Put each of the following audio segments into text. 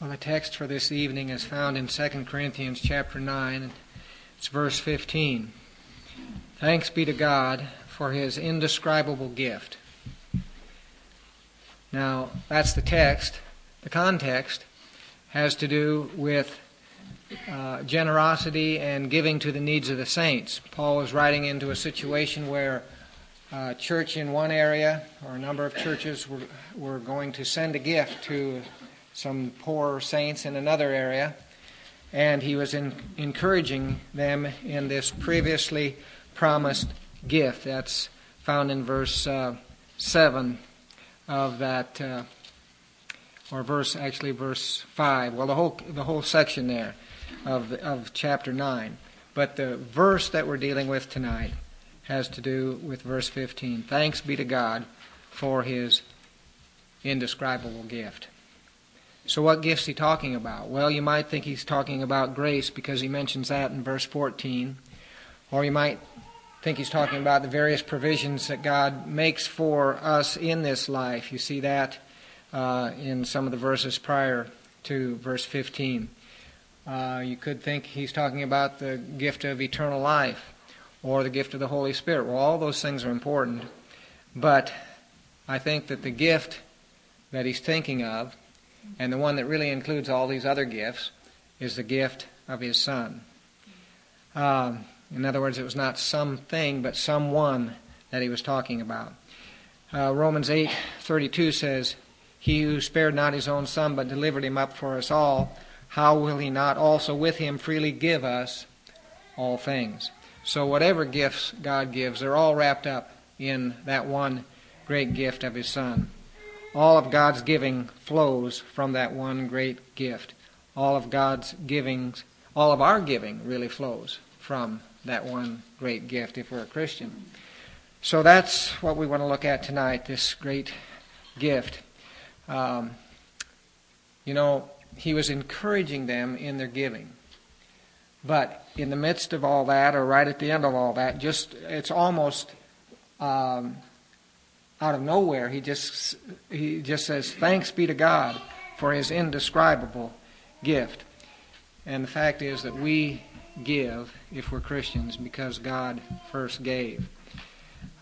Well, the text for this evening is found in 2 Corinthians chapter 9. It's verse 15. Thanks be to God for his indescribable gift. Now, that's the text. The context has to do with uh, generosity and giving to the needs of the saints. Paul is writing into a situation where a uh, church in one area, or a number of churches, were, were going to send a gift to some poor saints in another area, and he was in, encouraging them in this previously promised gift. That's found in verse uh, 7 of that, uh, or verse, actually, verse 5. Well, the whole, the whole section there of, of chapter 9. But the verse that we're dealing with tonight has to do with verse 15. Thanks be to God for his indescribable gift. So, what gift's he talking about? Well, you might think he's talking about grace because he mentions that in verse 14. Or you might think he's talking about the various provisions that God makes for us in this life. You see that uh, in some of the verses prior to verse 15. Uh, you could think he's talking about the gift of eternal life or the gift of the Holy Spirit. Well, all those things are important. But I think that the gift that he's thinking of and the one that really includes all these other gifts is the gift of his son. Um, in other words, it was not something, but someone that he was talking about. Uh, Romans 8:32 says, "He who spared not his own son, but delivered him up for us all, how will he not also with him freely give us all things?" So whatever gifts God gives, they're all wrapped up in that one great gift of his son. All of God's giving flows from that one great gift. All of God's givings, all of our giving really flows from that one great gift if we're a Christian. So that's what we want to look at tonight, this great gift. Um, you know, he was encouraging them in their giving. But in the midst of all that, or right at the end of all that, just it's almost um, out of nowhere, he just, he just says, Thanks be to God for his indescribable gift. And the fact is that we give, if we're Christians, because God first gave.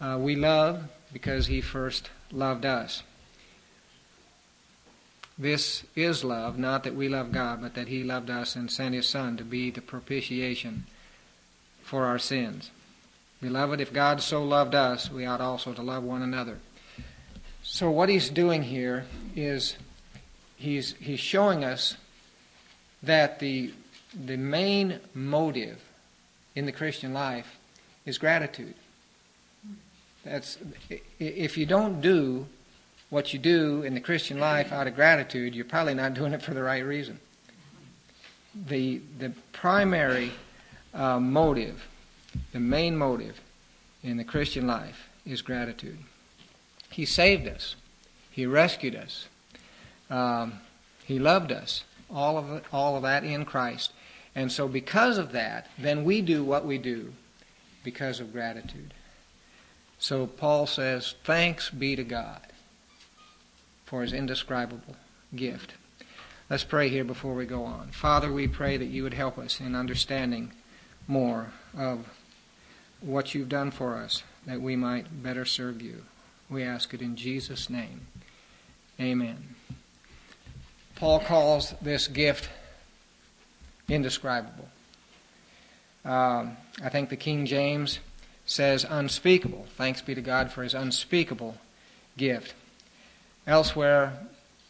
Uh, we love because he first loved us. This is love, not that we love God, but that he loved us and sent his Son to be the propitiation for our sins. Beloved, if God so loved us, we ought also to love one another. So what he's doing here is he's he's showing us that the the main motive in the Christian life is gratitude. That's if you don't do what you do in the Christian life out of gratitude, you're probably not doing it for the right reason. The the primary uh, motive, the main motive in the Christian life is gratitude. He saved us. He rescued us. Um, he loved us. All of it, all of that in Christ. And so because of that, then we do what we do because of gratitude. So Paul says, Thanks be to God for his indescribable gift. Let's pray here before we go on. Father, we pray that you would help us in understanding more of what you've done for us, that we might better serve you. We ask it in Jesus' name. Amen. Paul calls this gift indescribable. Um, I think the King James says unspeakable. Thanks be to God for his unspeakable gift. Elsewhere,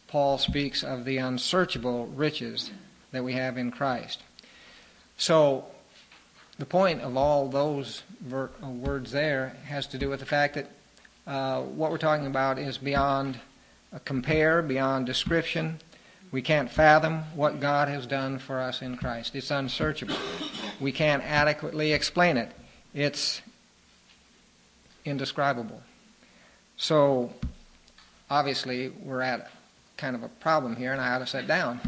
Paul speaks of the unsearchable riches that we have in Christ. So, the point of all those ver- words there has to do with the fact that uh, what we're talking about is beyond compare, beyond description. We can't fathom what God has done for us in Christ. It's unsearchable. We can't adequately explain it. It's indescribable. So, obviously, we're at kind of a problem here, and I ought to sit down.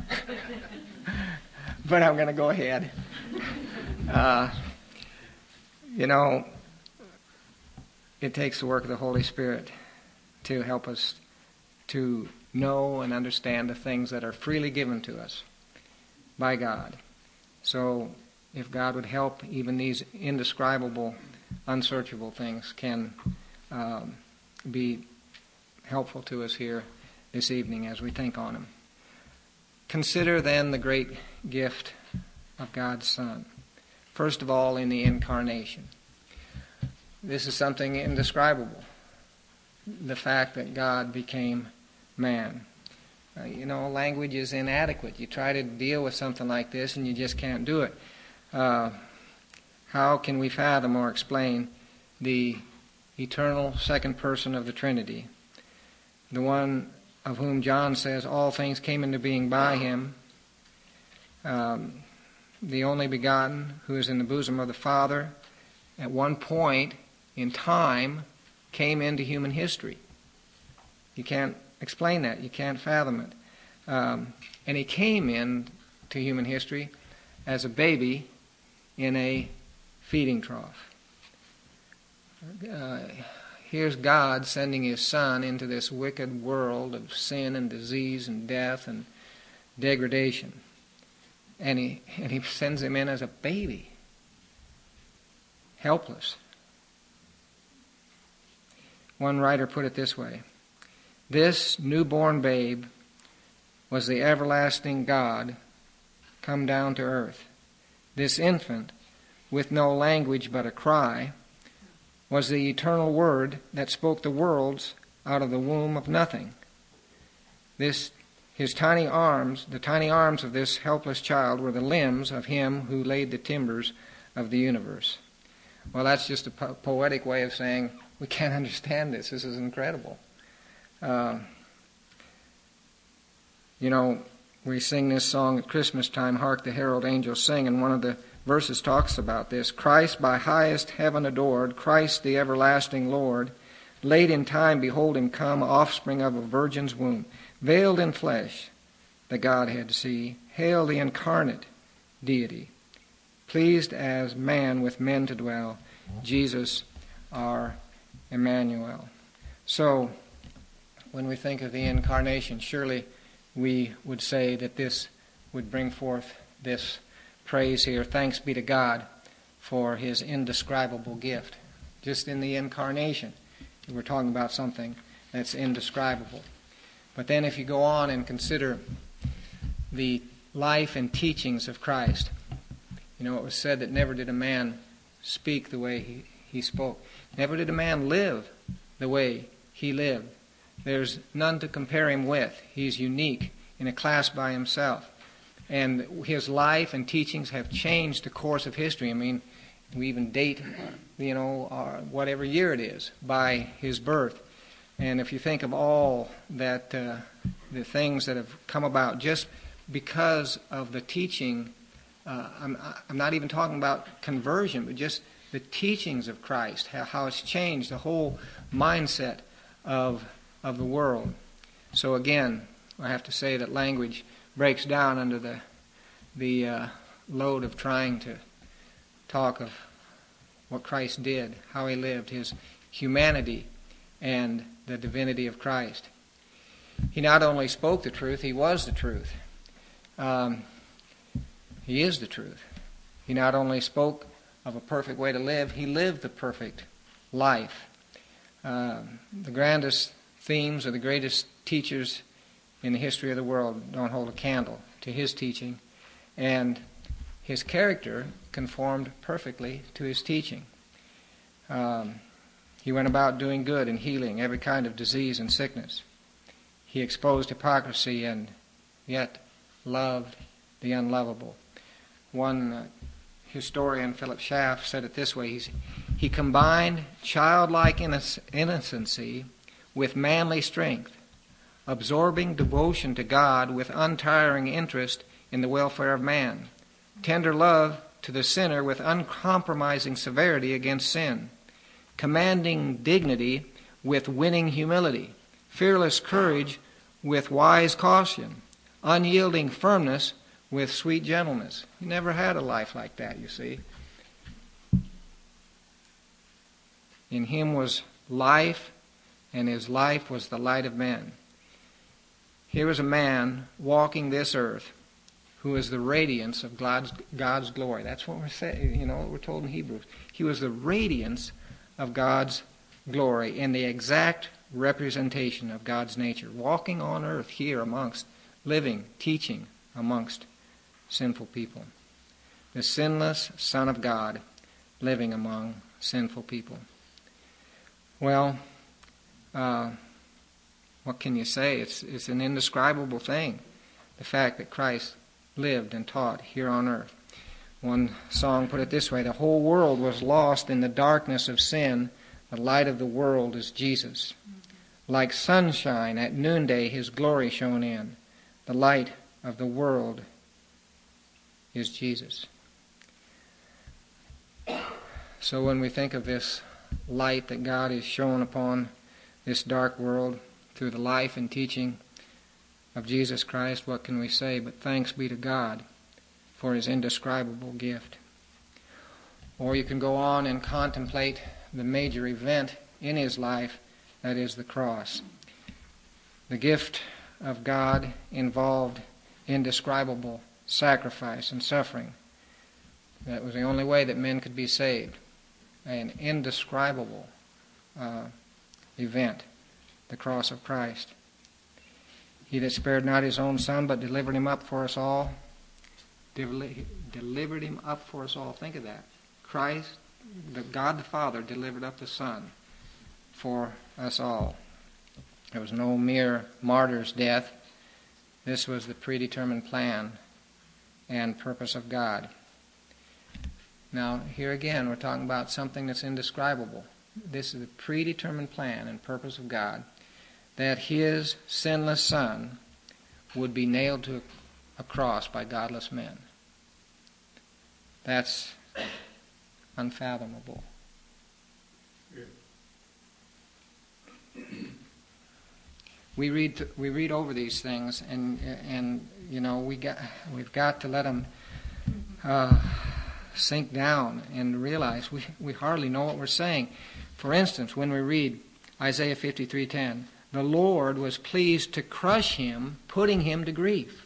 but I'm going to go ahead. Uh, you know, it takes the work of the Holy Spirit to help us to know and understand the things that are freely given to us by God. So, if God would help, even these indescribable, unsearchable things can um, be helpful to us here this evening as we think on them. Consider then the great gift of God's Son. First of all, in the incarnation. This is something indescribable. The fact that God became man. Uh, you know, language is inadequate. You try to deal with something like this and you just can't do it. Uh, how can we fathom or explain the eternal second person of the Trinity? The one of whom John says all things came into being by him, um, the only begotten who is in the bosom of the Father, at one point in time came into human history. You can't explain that. You can't fathom it. Um, and he came into human history as a baby in a feeding trough. Uh, here's God sending his son into this wicked world of sin and disease and death and degradation. And he, and he sends him in as a baby, helpless. One writer put it this way This newborn babe was the everlasting God come down to earth. This infant, with no language but a cry, was the eternal Word that spoke the worlds out of the womb of nothing. This, his tiny arms, the tiny arms of this helpless child, were the limbs of him who laid the timbers of the universe. Well, that's just a po- poetic way of saying we can't understand this. This is incredible. Uh, you know, we sing this song at Christmas time, Hark the Herald Angels Sing, and one of the verses talks about this. Christ by highest heaven adored, Christ the everlasting Lord. Late in time, behold him come, offspring of a virgin's womb, veiled in flesh, the Godhead see. Hail the incarnate deity, pleased as man with men to dwell, Jesus our Emmanuel. So, when we think of the incarnation, surely we would say that this would bring forth this praise here. Thanks be to God for his indescribable gift. Just in the incarnation, we're talking about something that's indescribable. But then, if you go on and consider the life and teachings of Christ, you know, it was said that never did a man speak the way he, he spoke, never did a man live the way he lived. There's none to compare him with. He's unique in a class by himself and his life and teachings have changed the course of history. I mean, we even date, you know, whatever year it is by his birth. And if you think of all that, uh, the things that have come about just because of the teaching, uh, I'm, I'm not even talking about conversion, but just the teachings of Christ, how, how it's changed the whole mindset of, of the world. So again, I have to say that language breaks down under the the uh, load of trying to talk of what Christ did, how he lived, his humanity, and the divinity of Christ. He not only spoke the truth, he was the truth. Um, he is the truth. He not only spoke of a perfect way to live, he lived the perfect life. Uh, the grandest themes or the greatest teachers in the history of the world don't hold a candle to his teaching, and his character conformed perfectly to his teaching. Um, he went about doing good and healing every kind of disease and sickness. He exposed hypocrisy and yet loved the unlovable. One uh, historian, Philip Schaff, said it this way. He's, He combined childlike innocency with manly strength absorbing devotion to God with untiring interest in the welfare of man, tender love to the sinner with uncompromising severity against sin, commanding dignity with winning humility, fearless courage with wise caution, unyielding firmness with sweet gentleness. He never had a life like that, you see. In him was life, and his life was the light of men. here was a man walking this earth who was the radiance of God's, God's glory. That's what we're saying, you know, we're told in Hebrews. He was the radiance of God's glory and the exact representation of God's nature, walking on earth here amongst living, teaching amongst sinful people. The sinless Son of God living among sinful people. Well, uh, what can you say? It's, it's an indescribable thing, the fact that Christ lived and taught here on earth. One song put it this way The whole world was lost in the darkness of sin. The light of the world is Jesus. Like sunshine at noonday, his glory shone in. The light of the world is Jesus. So when we think of this light that God has shown upon this dark world through the life and teaching of Jesus Christ, what can we say but thanks be to God for his indescribable gift? Or you can go on and contemplate the major event in his life, that is the cross. The gift of God involved indescribable sacrifice and suffering. That was the only way that men could be saved. An indescribable uh, event, the cross of Christ. He that spared not his own son, but delivered him up for us all. Delivered him up for us all. Think of that. Christ, the God the Father, delivered up the Son for us all. There was no mere martyr's death. This was the predetermined plan and purpose of God. Now, here again, we're talking about something that's indescribable. This is the predetermined plan and purpose of God that His sinless Son would be nailed to a cross by godless men. That's unfathomable. We read we read over these things, and and you know we got we've got to let them uh, sink down and realize we we hardly know what we're saying. For instance, when we read Isaiah fifty three ten, the Lord was pleased to crush him, putting him to grief.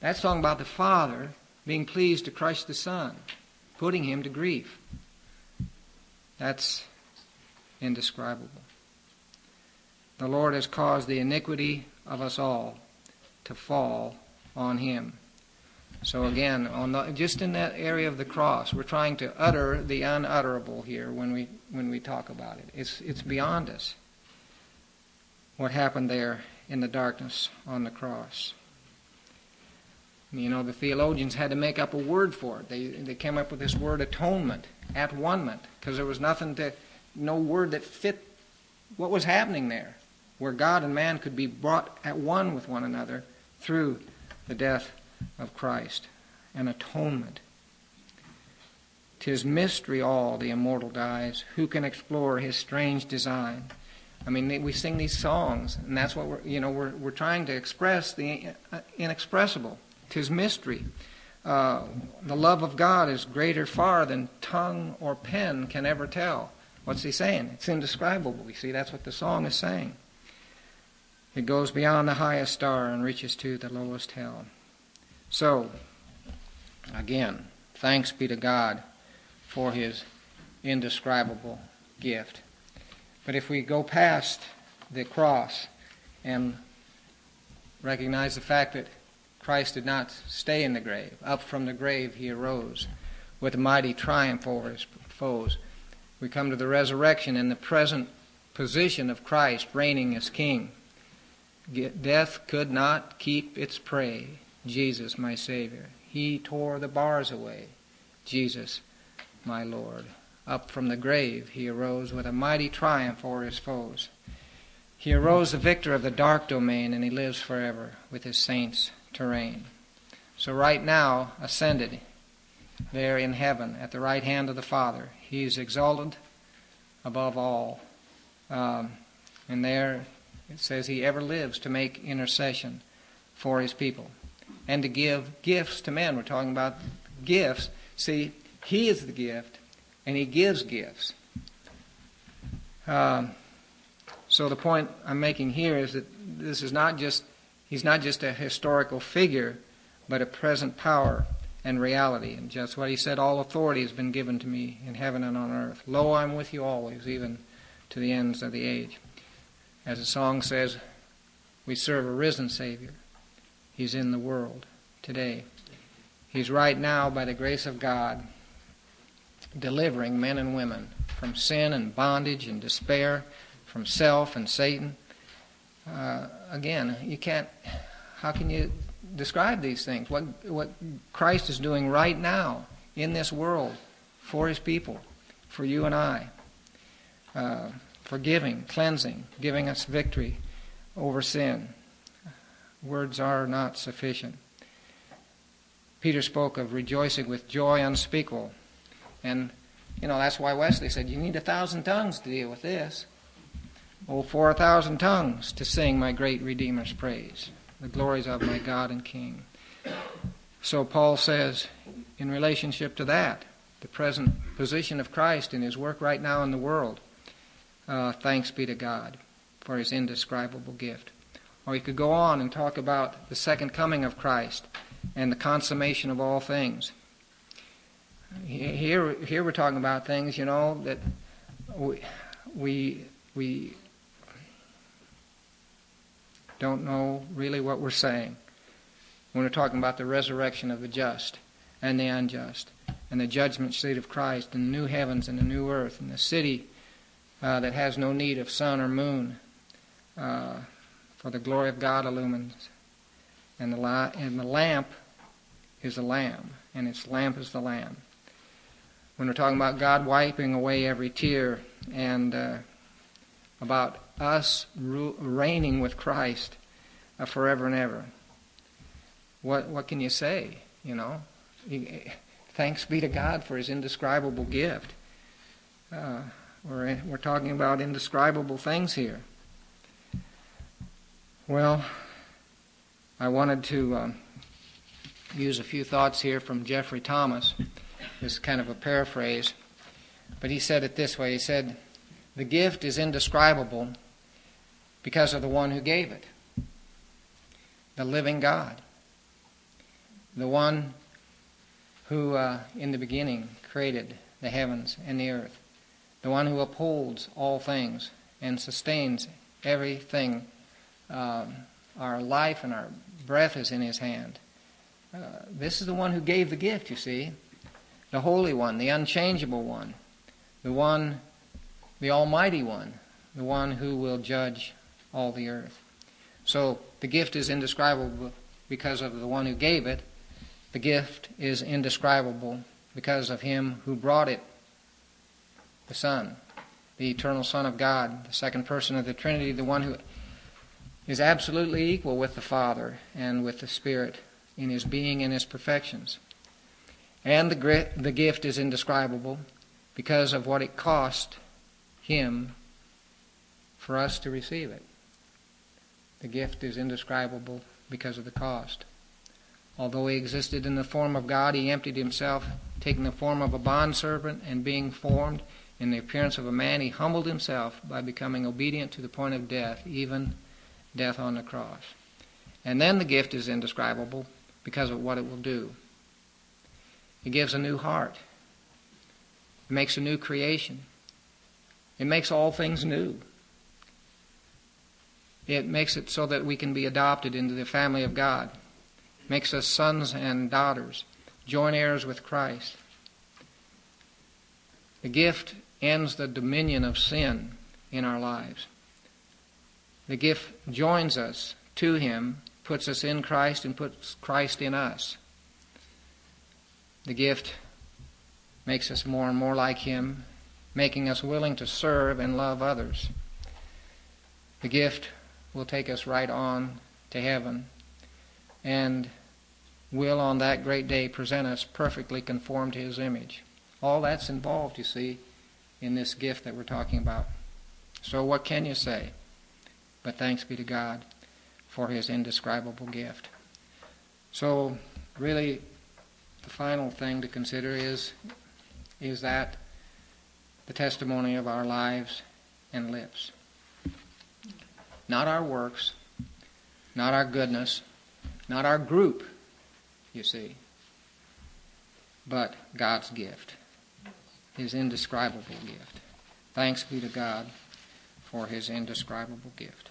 That's talking about the Father being pleased to crush the Son, putting him to grief. That's indescribable. The Lord has caused the iniquity of us all to fall on him. So again, on the, just in that area of the cross, we're trying to utter the unutterable here when we when we talk about it. It's it's beyond us. What happened there in the darkness on the cross? You know, the theologians had to make up a word for it. They they came up with this word atonement, at one because there was nothing to, no word that fit what was happening there where God and man could be brought at one with one another through the death of Christ, an atonement. Tis mystery all the immortal dies. Who can explore his strange design? I mean, we sing these songs, and that's what we're, you know, we're, we're trying to express the inexpressible. Tis mystery. Uh, the love of God is greater far than tongue or pen can ever tell. What's he saying? It's indescribable. You see, that's what the song is saying. It goes beyond the highest star and reaches to the lowest hell. So, again, thanks be to God for his indescribable gift. But if we go past the cross and recognize the fact that Christ did not stay in the grave, up from the grave he arose with a mighty triumph over his foes. We come to the resurrection and the present position of Christ reigning as king. Death could not keep its prey. Jesus, my Savior. He tore the bars away. Jesus, my Lord. Up from the grave he arose with a mighty triumph over his foes. He arose the victor of the dark domain, and he lives forever with his saints to reign. So, right now, ascended there in heaven at the right hand of the Father, he is exalted above all. Um, and there it says he ever lives to make intercession for his people and to give gifts to men. We're talking about gifts. See, he is the gift, and he gives gifts. Um, so the point I'm making here is that this is not just He's not just a historical figure, but a present power and reality. And just what he said, all authority has been given to me in heaven and on earth. Lo, I'm with you always, even to the ends of the age. As the song says, we serve a risen Savior. He's in the world today. He's right now, by the grace of God, delivering men and women from sin and bondage and despair, from self and Satan. Uh, again, you can't. How can you describe these things? What what Christ is doing right now in this world for His people, for you and I, uh, forgiving, cleansing, giving us victory over sin. Words are not sufficient. Peter spoke of rejoicing with joy unspeakable. And, you know, that's why Wesley said, you need a thousand tongues to deal with this. Oh, for a thousand tongues to sing my great Redeemer's praise, the glories of my God and King. So Paul says, in relationship to that, the present position of Christ in his work right now in the world, uh, thanks be to God for his indescribable gift. Or he could go on and talk about the second coming of Christ and the consummation of all things. Here, here we're talking about things, you know, that we, we, we don't know really what we're saying when we're talking about the resurrection of the just and the unjust and the judgment seat of Christ and the new heavens and the new earth and the city uh, that has no need of sun or moon, uh, for the glory of God illumines and the, and the lamp is a lamb, and its lamp is the lamb. When we're talking about God wiping away every tear and uh, about us ru- reigning with Christ uh, forever and ever, what what can you say? You know, thanks be to God for His indescribable gift. Uh, we're we're talking about indescribable things here. Well, I wanted to um, use a few thoughts here from Geoffrey Thomas. This is kind of a paraphrase, but he said it this way He said, The gift is indescribable because of the one who gave it the living God, the one who uh, in the beginning created the heavens and the earth, the one who upholds all things and sustains everything. Um, our life and our breath is in his hand. Uh, this is the one who gave the gift, you see. The Holy One, the unchangeable One, the one, the Almighty One, the one who will judge all the earth. So the gift is indescribable because of the one who gave it. The gift is indescribable because of him who brought it, the Son, the eternal Son of God, the second person of the Trinity, the one who is absolutely equal with the Father and with the Spirit in his being and his perfections. And the, the gift is indescribable because of what it cost him for us to receive it. The gift is indescribable because of the cost. Although he existed in the form of God, he emptied himself, taking the form of a bondservant and being formed in the appearance of a man, he humbled himself by becoming obedient to the point of death, even death on the cross. And then the gift is indescribable because of what it will do. It gives a new heart. It makes a new creation. It makes all things new. It makes it so that we can be adopted into the family of God. It makes us sons and daughters, joint heirs with Christ. The gift ends the dominion of sin in our lives. The gift joins us to Him, puts us in Christ, and puts Christ in us. The gift makes us more and more like Him, making us willing to serve and love others. The gift will take us right on to heaven and will on that great day present us perfectly conformed to His image. All that's involved, you see, in this gift that we're talking about. So, what can you say? But thanks be to God for his indescribable gift. So, really, the final thing to consider is, is that the testimony of our lives and lips. Not our works, not our goodness, not our group, you see, but God's gift, His indescribable gift. Thanks be to God for His indescribable gift.